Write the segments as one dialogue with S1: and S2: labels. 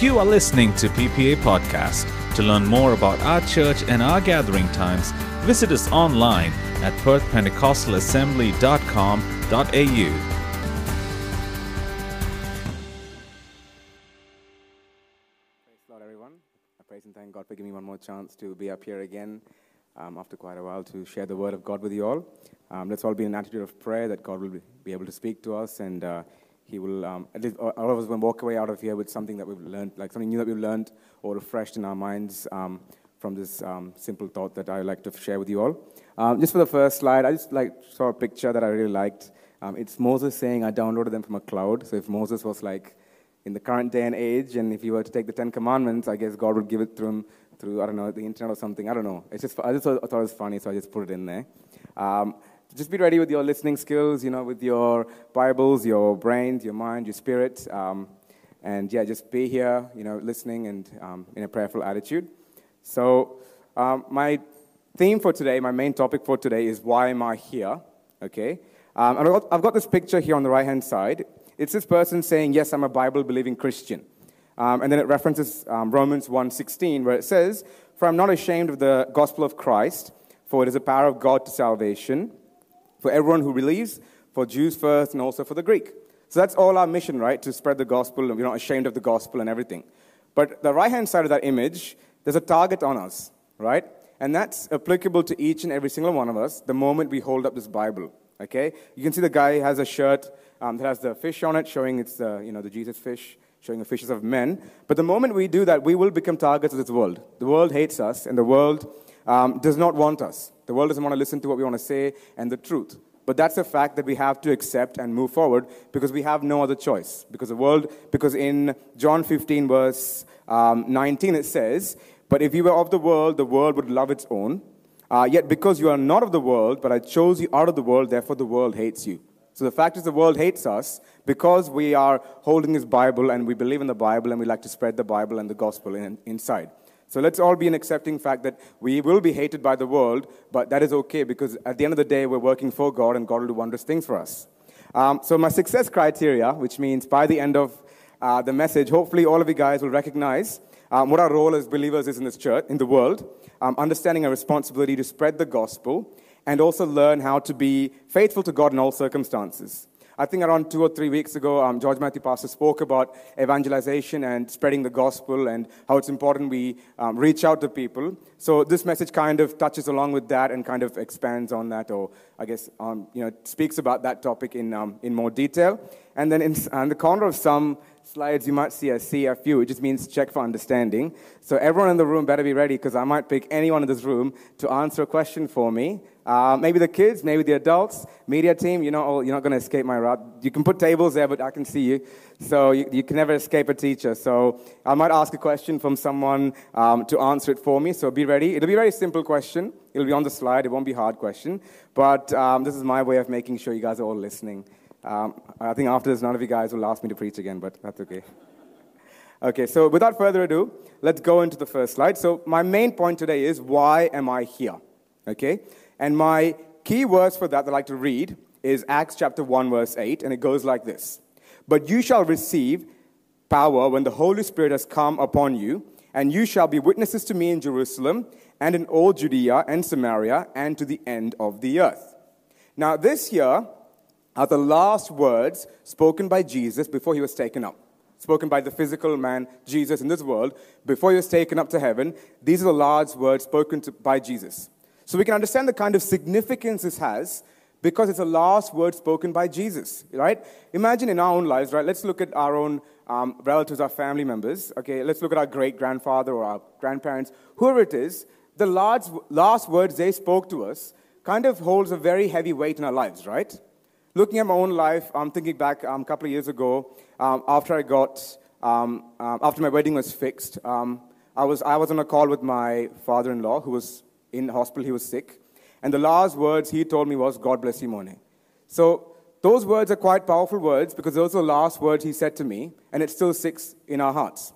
S1: You are listening to PPA Podcast. To learn more about our church and our gathering times, visit us online at perthpentecostalassembly.com.au.
S2: Praise Lord, everyone. I praise and thank God for giving me one more chance to be up here again um, after quite a while to share the word of God with you all. Um, let's all be in an attitude of prayer that God will be able to speak to us and uh, He will, um, at least all of us will walk away out of here with something that we've learned, like something new that we've learned or refreshed in our minds um, from this um, simple thought that I like to share with you all. Um, just for the first slide, I just like saw a picture that I really liked. Um, it's Moses saying, I downloaded them from a cloud. So if Moses was like, in the current day and age, and if he were to take the Ten Commandments, I guess God would give it to him through, I don't know, the internet or something. I don't know. It's just, I just thought, I thought it was funny, so I just put it in there. Just be ready with your listening skills, you know, with your Bibles, your brains, your mind, your spirit. Um, and yeah, just be here, you know, listening and um, in a prayerful attitude. So, um, my theme for today, my main topic for today is why am I here? Okay? Um, and I've got, I've got this picture here on the right hand side. It's this person saying, Yes, I'm a Bible believing Christian. Um, and then it references um, Romans 1:16, where it says, For I'm not ashamed of the gospel of Christ, for it is a power of God to salvation for everyone who believes, for Jews first, and also for the Greek. So that's all our mission, right? To spread the gospel, and we're not ashamed of the gospel and everything. But the right hand side of that image, there's a target on us, right? And that's applicable to each and every single one of us the moment we hold up this Bible, okay? You can see the guy has a shirt um, that has the fish on it, showing it's the, you know, the Jesus fish, showing the fishes of men. But the moment we do that, we will become targets of this world. The world hates us, and the world um, does not want us. The world doesn't want to listen to what we want to say and the truth. But that's a fact that we have to accept and move forward because we have no other choice. Because the world, because in John 15, verse um, 19, it says, But if you were of the world, the world would love its own. Uh, yet because you are not of the world, but I chose you out of the world, therefore the world hates you. So the fact is, the world hates us because we are holding this Bible and we believe in the Bible and we like to spread the Bible and the gospel in, inside. So let's all be an accepting fact that we will be hated by the world, but that is okay because at the end of the day, we're working for God and God will do wondrous things for us. Um, so, my success criteria, which means by the end of uh, the message, hopefully all of you guys will recognize um, what our role as believers is in this church, in the world, um, understanding our responsibility to spread the gospel, and also learn how to be faithful to God in all circumstances. I think around two or three weeks ago, um, George Matthew Pastor spoke about evangelization and spreading the gospel and how it's important we um, reach out to people. So this message kind of touches along with that and kind of expands on that, or I guess um, you know speaks about that topic in um, in more detail. And then in, on the corner of some slides, you might see I CFU. It just means check for understanding. So everyone in the room better be ready because I might pick anyone in this room to answer a question for me. Uh, maybe the kids, maybe the adults, media team. You're not, all, you're not going to escape my wrath. You can put tables there, but I can see you. So you, you can never escape a teacher. So I might ask a question from someone um, to answer it for me. So be ready. It'll be a very simple question. It'll be on the slide. It won't be a hard question. But um, this is my way of making sure you guys are all listening. Um, I think after this, none of you guys will ask me to preach again, but that's okay. Okay, so without further ado, let's go into the first slide. So, my main point today is why am I here? Okay, and my key verse for that that I like to read is Acts chapter 1, verse 8, and it goes like this But you shall receive power when the Holy Spirit has come upon you, and you shall be witnesses to me in Jerusalem and in all Judea and Samaria and to the end of the earth. Now, this here are the last words spoken by Jesus before he was taken up. Spoken by the physical man, Jesus, in this world, before he was taken up to heaven. These are the last words spoken to, by Jesus. So we can understand the kind of significance this has because it's the last word spoken by Jesus, right? Imagine in our own lives, right? Let's look at our own um, relatives, our family members. Okay, let's look at our great grandfather or our grandparents, whoever it is. The last, last words they spoke to us kind of holds a very heavy weight in our lives, right? Looking at my own life, I'm thinking back um, a couple of years ago, um, after I got, um, uh, after my wedding was fixed, um, I, was, I was on a call with my father in law who was in hospital, he was sick. And the last words he told me was, God bless you, Mone. So those words are quite powerful words because those are the last words he said to me, and it still sticks in our hearts.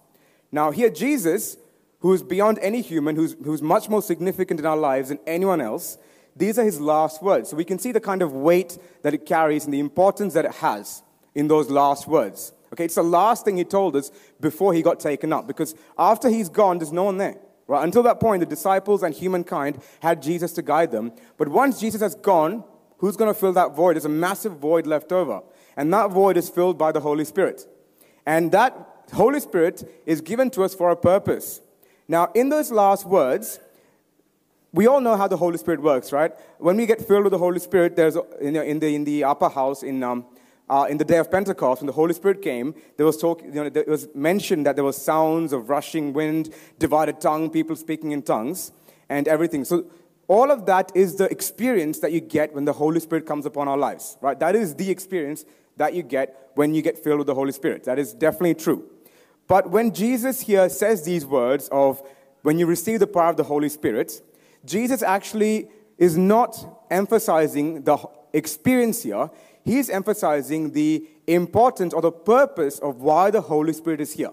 S2: Now, here, Jesus, who's beyond any human, who's, who's much more significant in our lives than anyone else, these are his last words. So we can see the kind of weight that it carries and the importance that it has in those last words. Okay, it's the last thing he told us before he got taken up. Because after he's gone, there's no one there. Right? Until that point, the disciples and humankind had Jesus to guide them. But once Jesus has gone, who's going to fill that void? There's a massive void left over. And that void is filled by the Holy Spirit. And that Holy Spirit is given to us for a purpose. Now, in those last words, we all know how the Holy Spirit works, right? When we get filled with the Holy Spirit, there's in the, in the, upper house in, um, uh, in the day of Pentecost, when the Holy Spirit came, there was, talk, you know, there was mentioned that there was sounds of rushing wind, divided tongue, people speaking in tongues, and everything. So all of that is the experience that you get when the Holy Spirit comes upon our lives, right? That is the experience that you get when you get filled with the Holy Spirit. That is definitely true. But when Jesus here says these words of when you receive the power of the Holy Spirit, Jesus actually is not emphasizing the experience here. He's emphasizing the importance or the purpose of why the Holy Spirit is here.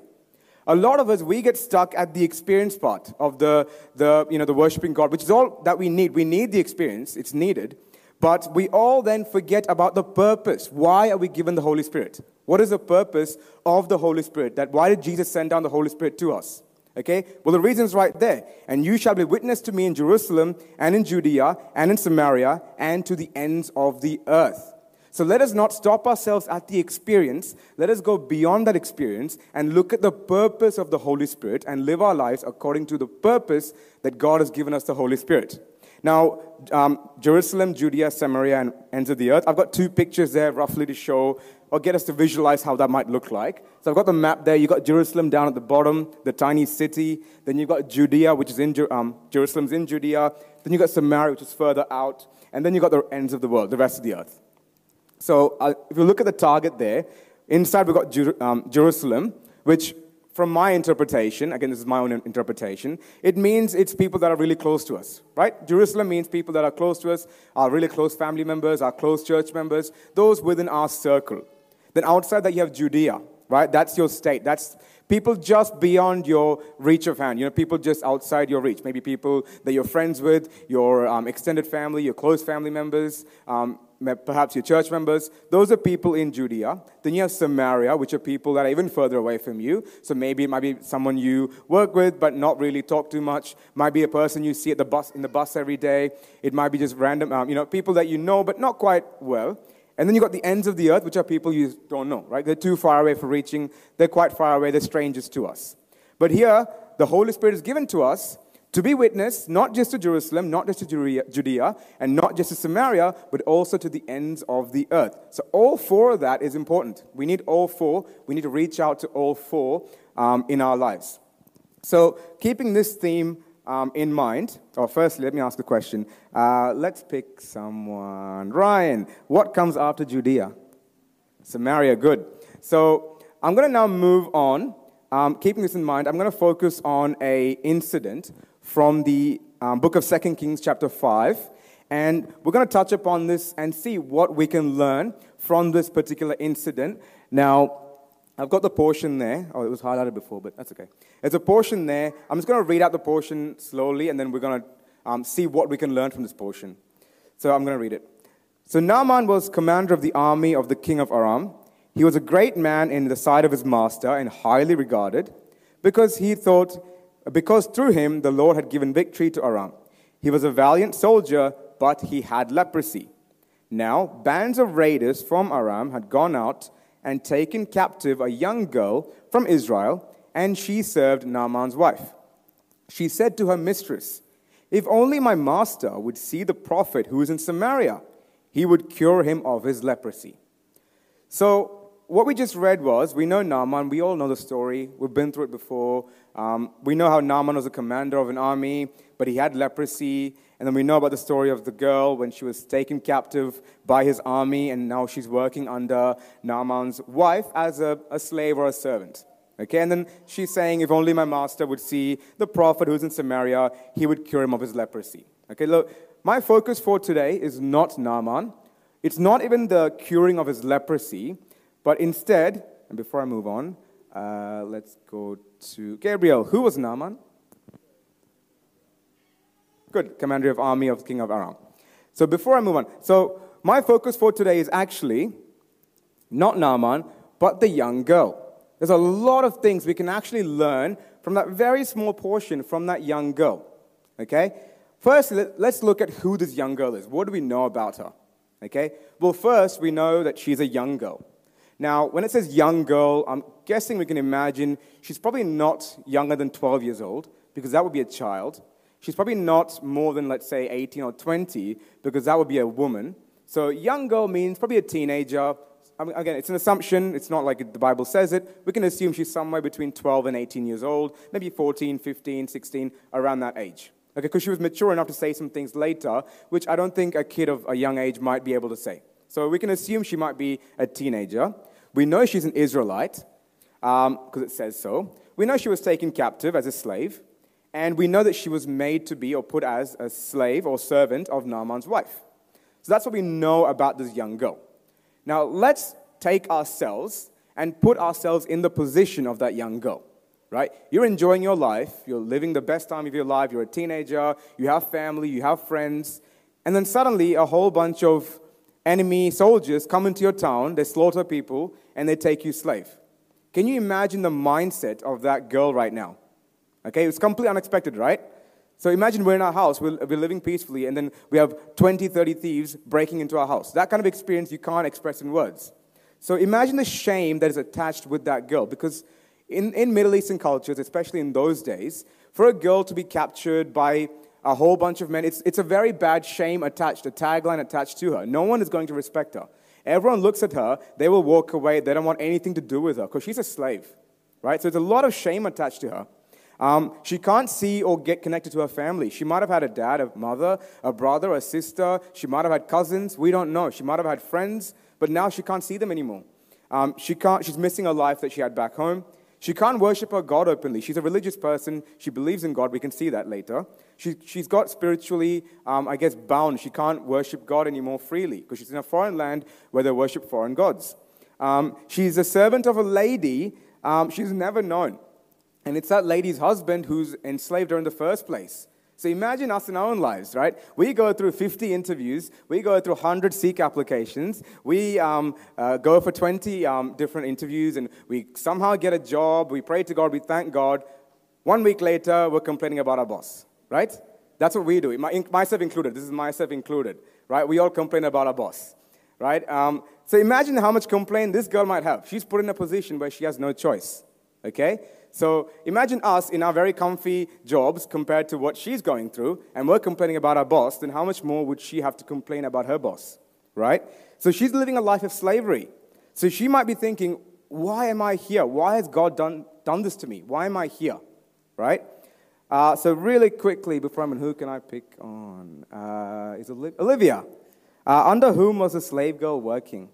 S2: A lot of us, we get stuck at the experience part of the, the, you know, the worshiping God, which is all that we need. We need the experience, it's needed. But we all then forget about the purpose. Why are we given the Holy Spirit? What is the purpose of the Holy Spirit? That why did Jesus send down the Holy Spirit to us? Okay? Well, the reason is right there. And you shall be witness to me in Jerusalem and in Judea and in Samaria and to the ends of the earth. So let us not stop ourselves at the experience. Let us go beyond that experience and look at the purpose of the Holy Spirit and live our lives according to the purpose that God has given us the Holy Spirit. Now, um, Jerusalem, Judea, Samaria, and ends of the earth. I've got two pictures there roughly to show or get us to visualize how that might look like. So I've got the map there. You've got Jerusalem down at the bottom, the tiny city. Then you've got Judea, which is in um, Jerusalem's in Judea. Then you've got Samaria, which is further out. And then you've got the ends of the world, the rest of the earth. So uh, if you look at the target there, inside we've got Jer- um, Jerusalem, which from my interpretation, again, this is my own interpretation, it means it's people that are really close to us, right? Jerusalem means people that are close to us, our really close family members, our close church members, those within our circle. Then outside that, you have Judea, right? That's your state. That's people just beyond your reach of hand. You know, people just outside your reach. Maybe people that you're friends with, your um, extended family, your close family members. Um, perhaps your church members, those are people in Judea. Then you have Samaria, which are people that are even further away from you. So maybe it might be someone you work with, but not really talk too much. Might be a person you see at the bus in the bus every day. It might be just random, um, you know, people that you know, but not quite well. And then you've got the ends of the earth, which are people you don't know, right? They're too far away for reaching. They're quite far away. They're strangers to us. But here, the Holy Spirit is given to us to be witness, not just to Jerusalem, not just to Judea, and not just to Samaria, but also to the ends of the earth. So, all four of that is important. We need all four. We need to reach out to all four um, in our lives. So, keeping this theme um, in mind, or firstly, let me ask a question. Uh, let's pick someone. Ryan, what comes after Judea? Samaria, good. So, I'm going to now move on. Um, keeping this in mind, I'm going to focus on a incident from the um, book of Second Kings, chapter 5. And we're going to touch upon this and see what we can learn from this particular incident. Now, I've got the portion there. Oh, it was highlighted before, but that's okay. There's a portion there. I'm just going to read out the portion slowly, and then we're going to um, see what we can learn from this portion. So I'm going to read it. So Naaman was commander of the army of the king of Aram. He was a great man in the sight of his master and highly regarded because he thought because through him the Lord had given victory to Aram. He was a valiant soldier, but he had leprosy. Now, bands of raiders from Aram had gone out and taken captive a young girl from Israel, and she served Naaman's wife. She said to her mistress, If only my master would see the prophet who is in Samaria, he would cure him of his leprosy. So, what we just read was we know Naaman, we all know the story, we've been through it before. Um, we know how Naaman was a commander of an army, but he had leprosy. And then we know about the story of the girl when she was taken captive by his army, and now she's working under Naaman's wife as a, a slave or a servant. Okay, and then she's saying, if only my master would see the prophet who's in Samaria, he would cure him of his leprosy. Okay, look, my focus for today is not Naaman. It's not even the curing of his leprosy. But instead, and before I move on, uh, let's go to Gabriel. Who was Naaman? Good, commander of army of the king of Aram. So before I move on, so my focus for today is actually not Naaman, but the young girl. There's a lot of things we can actually learn from that very small portion from that young girl. Okay? First, let's look at who this young girl is. What do we know about her? Okay? Well, first, we know that she's a young girl. Now, when it says young girl, I'm guessing we can imagine she's probably not younger than 12 years old, because that would be a child. She's probably not more than, let's say, 18 or 20, because that would be a woman. So, young girl means probably a teenager. I mean, again, it's an assumption. It's not like the Bible says it. We can assume she's somewhere between 12 and 18 years old, maybe 14, 15, 16, around that age. Okay, because she was mature enough to say some things later, which I don't think a kid of a young age might be able to say. So we can assume she might be a teenager. We know she's an Israelite, because um, it says so. We know she was taken captive as a slave. And we know that she was made to be or put as a slave or servant of Naaman's wife. So that's what we know about this young girl. Now, let's take ourselves and put ourselves in the position of that young girl right? You're enjoying your life, you're living the best time of your life, you're a teenager, you have family, you have friends, and then suddenly a whole bunch of enemy soldiers come into your town, they slaughter people, and they take you slave. Can you imagine the mindset of that girl right now? Okay, it's completely unexpected, right? So imagine we're in our house, we're, we're living peacefully, and then we have 20, 30 thieves breaking into our house. That kind of experience you can't express in words. So imagine the shame that is attached with that girl because in, in Middle Eastern cultures, especially in those days, for a girl to be captured by a whole bunch of men, it's, it's a very bad shame attached, a tagline attached to her. No one is going to respect her. Everyone looks at her, they will walk away, they don't want anything to do with her because she's a slave, right? So there's a lot of shame attached to her. Um, she can't see or get connected to her family. She might have had a dad, a mother, a brother, a sister. She might have had cousins. We don't know. She might have had friends, but now she can't see them anymore. Um, she can't, she's missing a life that she had back home. She can't worship her God openly. She's a religious person. She believes in God. We can see that later. She, she's got spiritually, um, I guess, bound. She can't worship God anymore freely because she's in a foreign land where they worship foreign gods. Um, she's a servant of a lady um, she's never known. And it's that lady's husband who's enslaved her in the first place. So imagine us in our own lives, right? We go through 50 interviews, we go through 100 Seek applications, we um, uh, go for 20 um, different interviews, and we somehow get a job, we pray to God, we thank God. One week later, we're complaining about our boss, right? That's what we do, My, myself included. This is myself included, right? We all complain about our boss, right? Um, so imagine how much complaint this girl might have. She's put in a position where she has no choice, okay? So imagine us in our very comfy jobs compared to what she's going through, and we're complaining about our boss, then how much more would she have to complain about her boss, right? So she's living a life of slavery. So she might be thinking, why am I here? Why has God done, done this to me? Why am I here, right? Uh, so really quickly, before I'm in, who can I pick on? Uh, is Olivia. Uh, under whom was the slave girl working?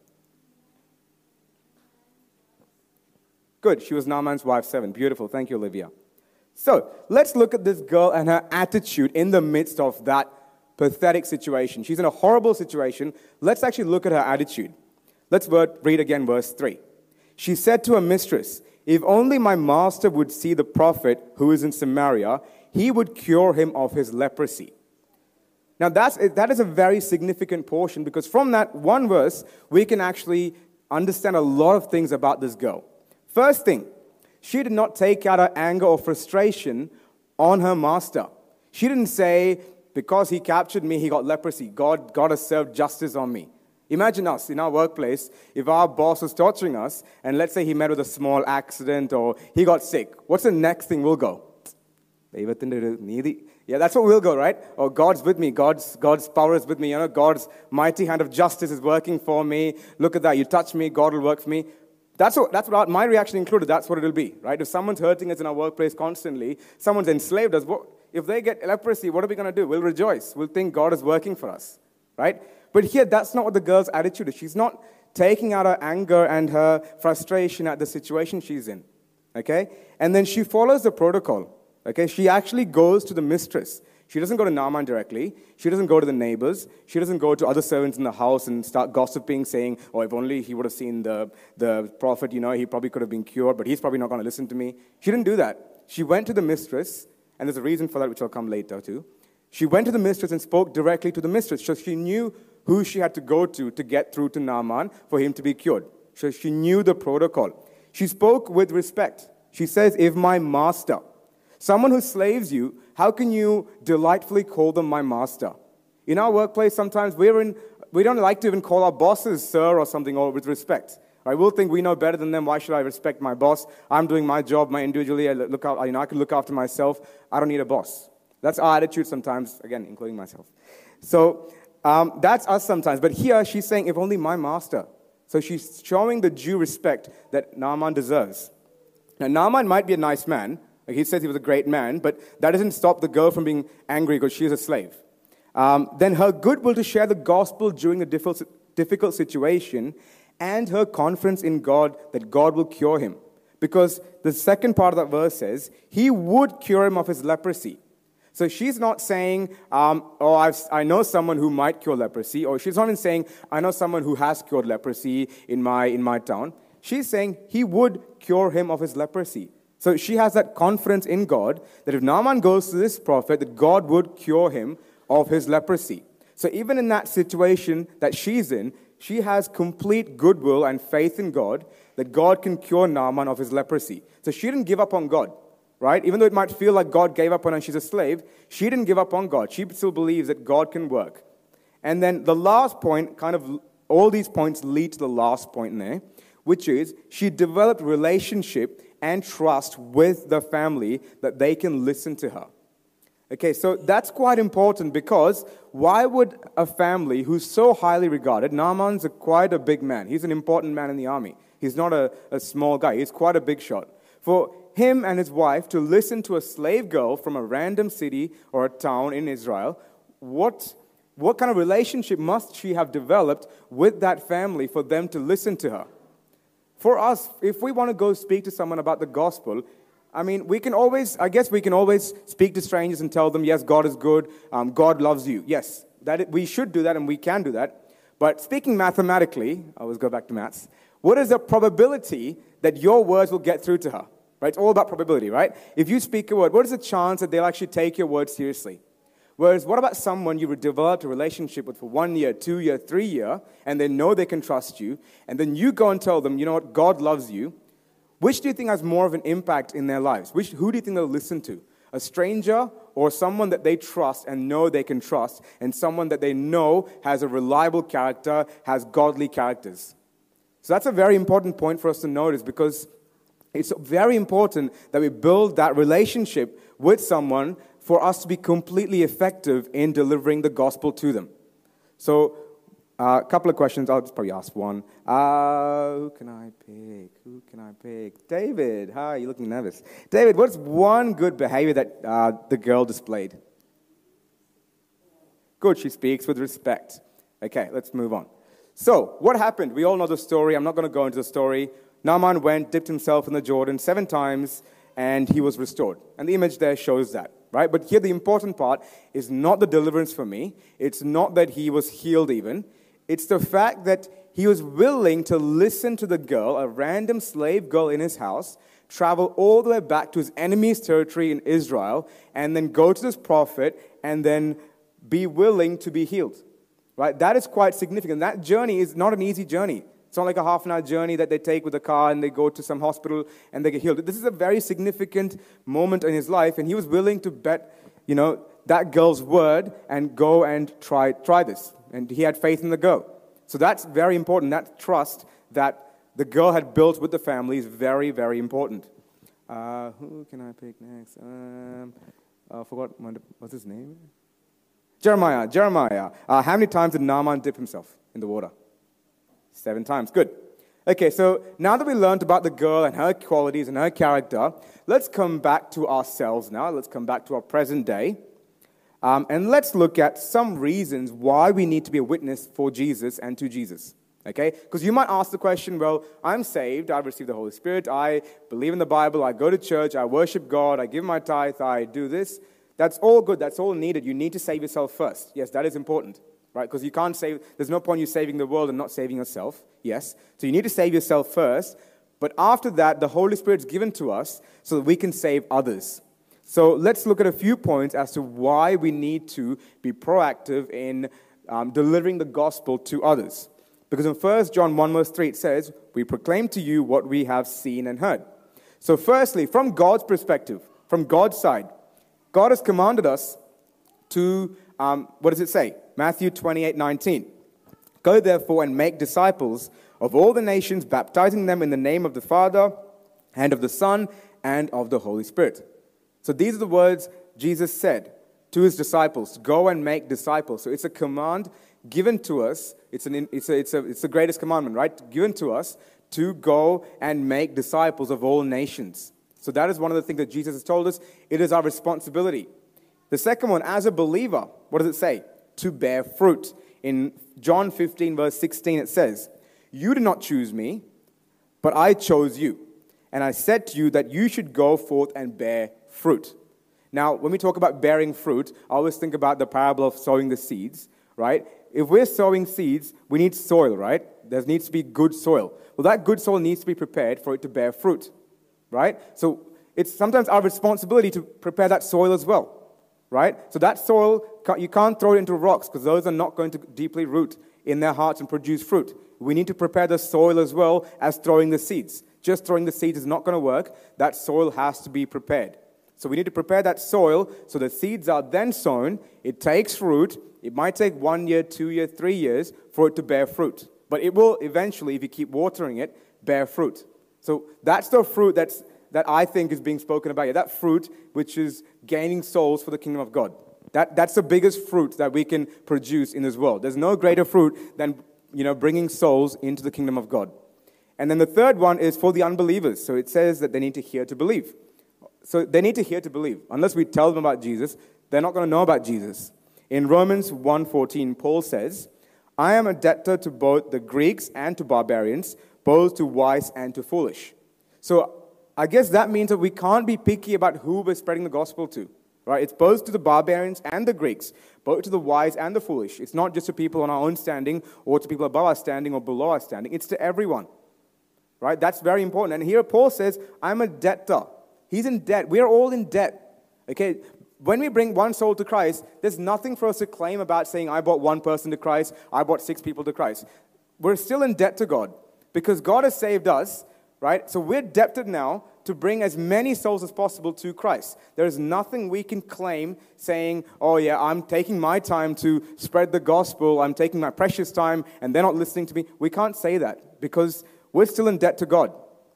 S2: Good. She was Naaman's wife, seven. Beautiful. Thank you, Olivia. So let's look at this girl and her attitude in the midst of that pathetic situation. She's in a horrible situation. Let's actually look at her attitude. Let's read again verse 3. She said to her mistress, If only my master would see the prophet who is in Samaria, he would cure him of his leprosy. Now, that's, that is a very significant portion because from that one verse, we can actually understand a lot of things about this girl. First thing, she did not take out her anger or frustration on her master. She didn't say, because he captured me, he got leprosy. God, God has served justice on me. Imagine us in our workplace, if our boss was torturing us, and let's say he met with a small accident or he got sick, what's the next thing we'll go? Yeah, that's what we'll go, right? Or God's with me. God's, God's power is with me. You know, God's mighty hand of justice is working for me. Look at that. You touch me, God will work for me. That's what, that's what my reaction included. That's what it'll be, right? If someone's hurting us in our workplace constantly, someone's enslaved us, what, if they get leprosy, what are we going to do? We'll rejoice. We'll think God is working for us, right? But here, that's not what the girl's attitude is. She's not taking out her anger and her frustration at the situation she's in, okay? And then she follows the protocol, okay? She actually goes to the mistress. She doesn't go to Naaman directly. She doesn't go to the neighbors. She doesn't go to other servants in the house and start gossiping, saying, Oh, if only he would have seen the, the prophet, you know, he probably could have been cured, but he's probably not going to listen to me. She didn't do that. She went to the mistress, and there's a reason for that, which I'll come later to. She went to the mistress and spoke directly to the mistress. So she knew who she had to go to to get through to Naaman for him to be cured. So she knew the protocol. She spoke with respect. She says, If my master, someone who slaves you, how can you delightfully call them my master? In our workplace, sometimes we're in, we don't like to even call our bosses sir or something or with respect. Right? We'll think we know better than them. Why should I respect my boss? I'm doing my job, my individually. I look out, you know, I can look after myself. I don't need a boss. That's our attitude sometimes, again, including myself. So um, that's us sometimes. But here she's saying, if only my master. So she's showing the due respect that Naaman deserves. Now, Naaman might be a nice man. He says he was a great man, but that doesn't stop the girl from being angry because she's a slave. Um, then her goodwill to share the gospel during a difficult situation and her confidence in God that God will cure him. Because the second part of that verse says, He would cure him of his leprosy. So she's not saying, um, Oh, I've, i know someone who might cure leprosy, or she's not even saying, I know someone who has cured leprosy in my, in my town. She's saying, He would cure him of his leprosy. So she has that confidence in God that if Naaman goes to this prophet, that God would cure him of his leprosy. So even in that situation that she's in, she has complete goodwill and faith in God that God can cure Naaman of his leprosy. So she didn't give up on God, right? Even though it might feel like God gave up on her and she's a slave, she didn't give up on God. She still believes that God can work. And then the last point, kind of all these points lead to the last point there, which is she developed relationship and trust with the family that they can listen to her. Okay, so that's quite important because why would a family who's so highly regarded, Naaman's a, quite a big man, he's an important man in the army. He's not a, a small guy, he's quite a big shot. For him and his wife to listen to a slave girl from a random city or a town in Israel, what, what kind of relationship must she have developed with that family for them to listen to her? For us, if we want to go speak to someone about the gospel, I mean, we can always, I guess we can always speak to strangers and tell them, yes, God is good, um, God loves you. Yes, that we should do that and we can do that. But speaking mathematically, I always go back to maths, what is the probability that your words will get through to her? Right? It's all about probability, right? If you speak a word, what is the chance that they'll actually take your word seriously? Whereas, what about someone you developed a relationship with for one year, two year, three year, and they know they can trust you, and then you go and tell them, you know what, God loves you, which do you think has more of an impact in their lives? Which, who do you think they'll listen to? A stranger or someone that they trust and know they can trust, and someone that they know has a reliable character, has godly characters? So that's a very important point for us to notice because it's very important that we build that relationship with someone for us to be completely effective in delivering the gospel to them. So, a uh, couple of questions. I'll just probably ask one. Uh, who can I pick? Who can I pick? David. Hi, you're looking nervous. David, what's one good behavior that uh, the girl displayed? Good, she speaks with respect. Okay, let's move on. So, what happened? We all know the story. I'm not going to go into the story. Naaman went, dipped himself in the Jordan seven times, and he was restored. And the image there shows that, right? But here, the important part is not the deliverance for me. It's not that he was healed, even. It's the fact that he was willing to listen to the girl, a random slave girl in his house, travel all the way back to his enemy's territory in Israel, and then go to this prophet and then be willing to be healed. Right? That is quite significant. That journey is not an easy journey. It's not like a half an hour journey that they take with a car and they go to some hospital and they get healed. This is a very significant moment in his life, and he was willing to bet, you know, that girl's word and go and try, try this and he had faith in the girl. So that's very important. That trust that the girl had built with the family is very, very important. Uh, who can I pick next? Um, I forgot, what's his name? Jeremiah. Jeremiah. Uh, how many times did Naaman dip himself in the water? Seven times. Good. Okay, so now that we learned about the girl and her qualities and her character, let's come back to ourselves now. Let's come back to our present day. Um, and let's look at some reasons why we need to be a witness for Jesus and to Jesus. Okay? Because you might ask the question, well, I'm saved, I've received the Holy Spirit, I believe in the Bible, I go to church, I worship God, I give my tithe, I do this. That's all good, that's all needed. You need to save yourself first. Yes, that is important, right? Because you can't save, there's no point you saving the world and not saving yourself. Yes? So you need to save yourself first. But after that, the Holy Spirit's given to us so that we can save others. So let's look at a few points as to why we need to be proactive in um, delivering the gospel to others. Because in 1 John 1, verse 3, it says, We proclaim to you what we have seen and heard. So, firstly, from God's perspective, from God's side, God has commanded us to, um, what does it say? Matthew 28 19. Go therefore and make disciples of all the nations, baptizing them in the name of the Father and of the Son and of the Holy Spirit. So these are the words Jesus said to his disciples go and make disciples. So it's a command given to us. It's, an, it's, a, it's, a, it's the greatest commandment, right? Given to us to go and make disciples of all nations. So that is one of the things that Jesus has told us. It is our responsibility. The second one, as a believer, what does it say? To bear fruit. In John 15, verse 16, it says, You did not choose me, but I chose you. And I said to you that you should go forth and bear fruit. Now, when we talk about bearing fruit, I always think about the parable of sowing the seeds, right? If we're sowing seeds, we need soil, right? There needs to be good soil. Well, that good soil needs to be prepared for it to bear fruit, right? So it's sometimes our responsibility to prepare that soil as well, right? So that soil, you can't throw it into rocks because those are not going to deeply root in their hearts and produce fruit. We need to prepare the soil as well as throwing the seeds. Just throwing the seeds is not going to work. That soil has to be prepared. So we need to prepare that soil so the seeds are then sown. It takes fruit. It might take one year, two years, three years for it to bear fruit. But it will eventually, if you keep watering it, bear fruit. So that's the fruit that's, that I think is being spoken about here. That fruit which is gaining souls for the kingdom of God. That, that's the biggest fruit that we can produce in this world. There's no greater fruit than you know, bringing souls into the kingdom of God. And then the third one is for the unbelievers. So it says that they need to hear to believe. So they need to hear to believe. Unless we tell them about Jesus, they're not going to know about Jesus. In Romans 1:14, Paul says, "I am a debtor to both the Greeks and to barbarians, both to wise and to foolish." So I guess that means that we can't be picky about who we're spreading the gospel to. Right? It's both to the barbarians and the Greeks, both to the wise and the foolish. It's not just to people on our own standing or to people above our standing or below our standing. It's to everyone. Right? That's very important. And here Paul says, I'm a debtor. He's in debt. We are all in debt. Okay? When we bring one soul to Christ, there's nothing for us to claim about saying, I brought one person to Christ, I brought six people to Christ. We're still in debt to God because God has saved us, right? So we're debted now to bring as many souls as possible to Christ. There is nothing we can claim saying, oh, yeah, I'm taking my time to spread the gospel, I'm taking my precious time, and they're not listening to me. We can't say that because we're still in debt to God.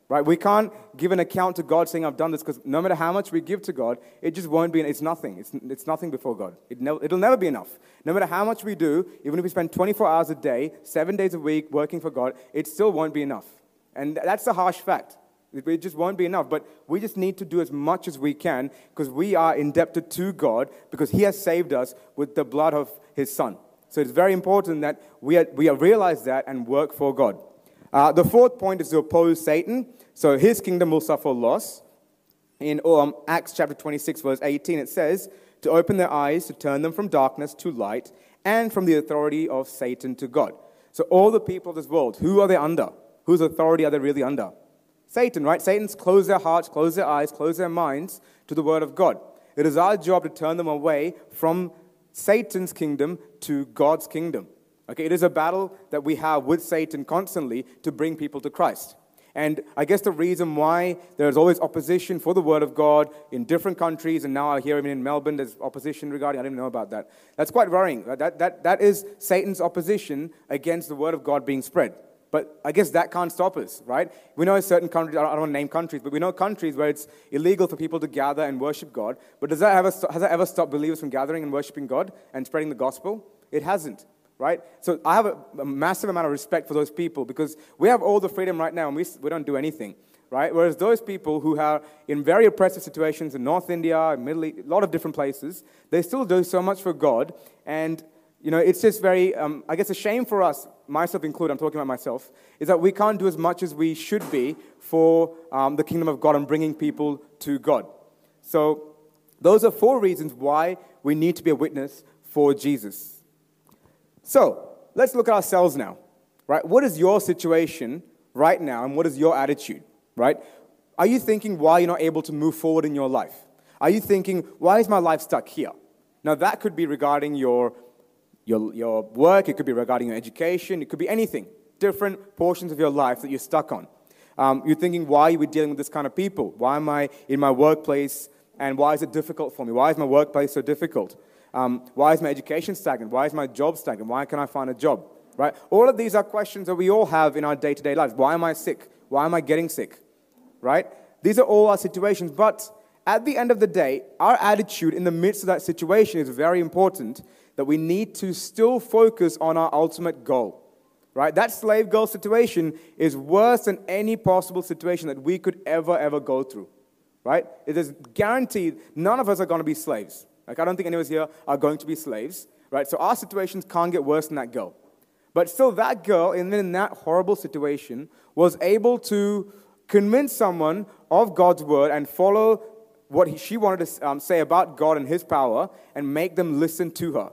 S2: Right? We can't give an account to God saying, I've done this, because no matter how much we give to God, it just won't be, it's nothing. It's, it's nothing before God. It it'll never be enough. No matter how much we do, even if we spend 24 hours a day, seven days a week working for God, it still won't be enough. And that's a harsh fact. It just won't be enough. But we just need to do as much as we can because we are indebted to God because He has saved us with the blood of His Son. So it's very important that we, are, we realize that and work for God. Uh, the fourth point is to oppose Satan. So his kingdom will suffer loss. In um, Acts chapter 26, verse 18, it says, To open their eyes, to turn them from darkness to light, and from the authority of Satan to God. So all the people of this world, who are they under? Whose authority are they really under? Satan, right? Satan's closed their hearts, closed their eyes, closed their minds to the word of God. It is our job to turn them away from Satan's kingdom to God's kingdom. Okay, it is a battle that we have with Satan constantly to bring people to Christ. And I guess the reason why there's always opposition for the Word of God in different countries, and now I hear even in Melbourne there's opposition regarding, I didn't know about that. That's quite worrying. That, that, that is Satan's opposition against the Word of God being spread. But I guess that can't stop us, right? We know certain countries, I don't want to name countries, but we know countries where it's illegal for people to gather and worship God. But does that ever, has that ever stopped believers from gathering and worshiping God and spreading the gospel? It hasn't right? So I have a, a, massive amount of respect for those people because we have all the freedom right now and we, we don't do anything, right? Whereas those people who are in very oppressive situations in North India, Middle East, a lot of different places, they still do so much for God. And, you know, it's just very, um, I guess, a shame for us, myself included, I'm talking about myself, is that we can't do as much as we should be for um, the kingdom of God and bringing people to God. So those are four reasons why we need to be a witness for Jesus. So let's look at ourselves now, right? What is your situation right now, and what is your attitude, right? Are you thinking why you're not able to move forward in your life? Are you thinking, why is my life stuck here? Now, that could be regarding your, your, your work, it could be regarding your education, it could be anything, different portions of your life that you're stuck on. Um, you're thinking, why are we dealing with this kind of people? Why am I in my workplace and why is it difficult for me? Why is my workplace so difficult? Um, why is my education stagnant? Why is my job stagnant? Why can I find a job? Right? All of these are questions that we all have in our day to day lives. Why am I sick? Why am I getting sick? Right? These are all our situations, but at the end of the day, our attitude in the midst of that situation is very important that we need to still focus on our ultimate goal. Right? That slave girl situation is worse than any possible situation that we could ever, ever go through. Right? It is guaranteed none of us are going to be slaves. Like, I don't think any of us here are going to be slaves. Right? So our situations can't get worse than that girl. But still, that girl, in that horrible situation, was able to convince someone of God's word and follow what he, she wanted to um, say about God and his power and make them listen to her.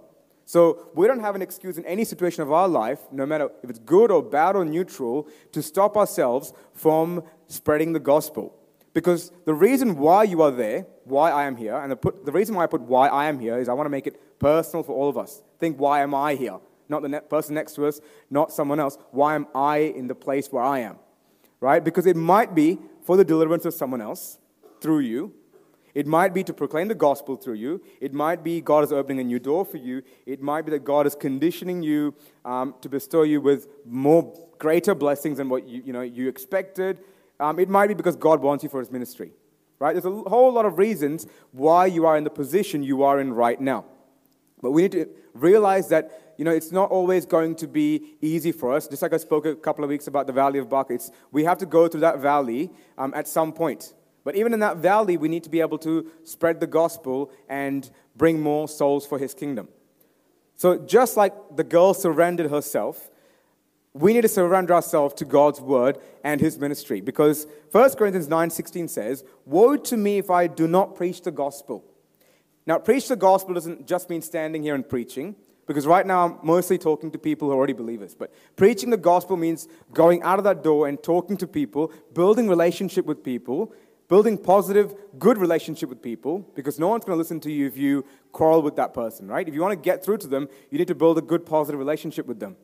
S2: So we don't have an excuse in any situation of our life, no matter if it's good or bad or neutral, to stop ourselves from spreading the gospel. Because the reason why you are there, why I am here, and the, put, the reason why I put why I am here is I want to make it personal for all of us. Think, why am I here? Not the ne- person next to us, not someone else. Why am I in the place where I am? Right? Because it might be for the deliverance of someone else through you. It might be to proclaim the gospel through you. It might be God is opening a new door for you. It might be that God is conditioning you um, to bestow you with more greater blessings than what you, you, know, you expected. Um, it might be because God wants you for his ministry. Right? There's a whole lot of reasons why you are in the position you are in right now. But we need to realize that you know, it's not always going to be easy for us. Just like I spoke a couple of weeks about the Valley of Baca, it's, we have to go through that valley um, at some point. But even in that valley, we need to be able to spread the gospel and bring more souls for his kingdom. So just like the girl surrendered herself, we need to surrender ourselves to God's word and his ministry. Because 1 Corinthians 9:16 says, Woe to me if I do not preach the gospel. Now, preach the gospel doesn't just mean standing here and preaching because right now I'm mostly talking to people who are already believers. But preaching the gospel means going out of that door and talking to people, building relationship with people, building positive, good relationship with people, because no one's going to listen to you if you quarrel with that person, right? If you want to get through to them, you need to build a good, positive relationship with them.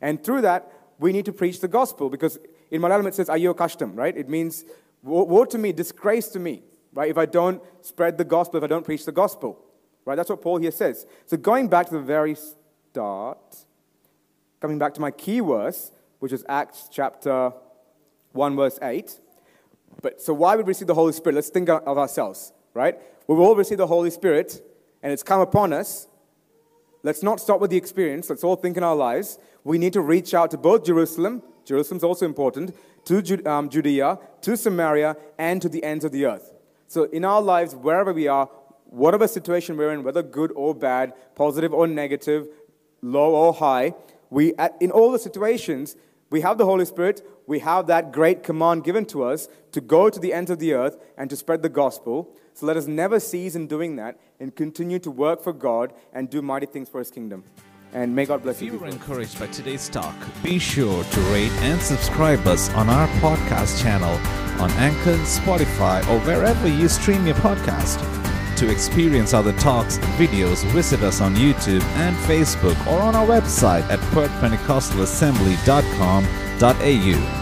S2: And through that, we need to preach the gospel, because in Malayalam it says, Ayo kashtam, right? It means, woe to me, disgrace to me, right? If I don't spread the gospel, if I don't preach the gospel. Right? That's what Paul here says. So going back to the very start, coming back to my key verse, which is Acts chapter 1, verse 8. But so why would we receive the Holy Spirit? Let's think of ourselves, right? We've all received the Holy Spirit, and it's come upon us. Let's not stop with the experience. Let's all think in our lives. We need to reach out to both Jerusalem, Jerusalem's also important, to um, Judea, to Samaria, and to the ends of the earth. So in our lives, wherever we are, whatever situation we're in, whether good or bad, positive or negative, low or high, we, in all the situations, we have the Holy Spirit, we have that great command given to us to go to the ends of the earth and to spread the gospel. So let us never cease in doing that and continue to work for God and do mighty things for His kingdom. And may God bless you.
S1: If you were encouraged by today's talk, be sure to rate and subscribe us on our podcast channel on Anchor, Spotify, or wherever you stream your podcast. To experience other talks and videos, visit us on YouTube and Facebook or on our website at perthpentecostalassembly.com.au.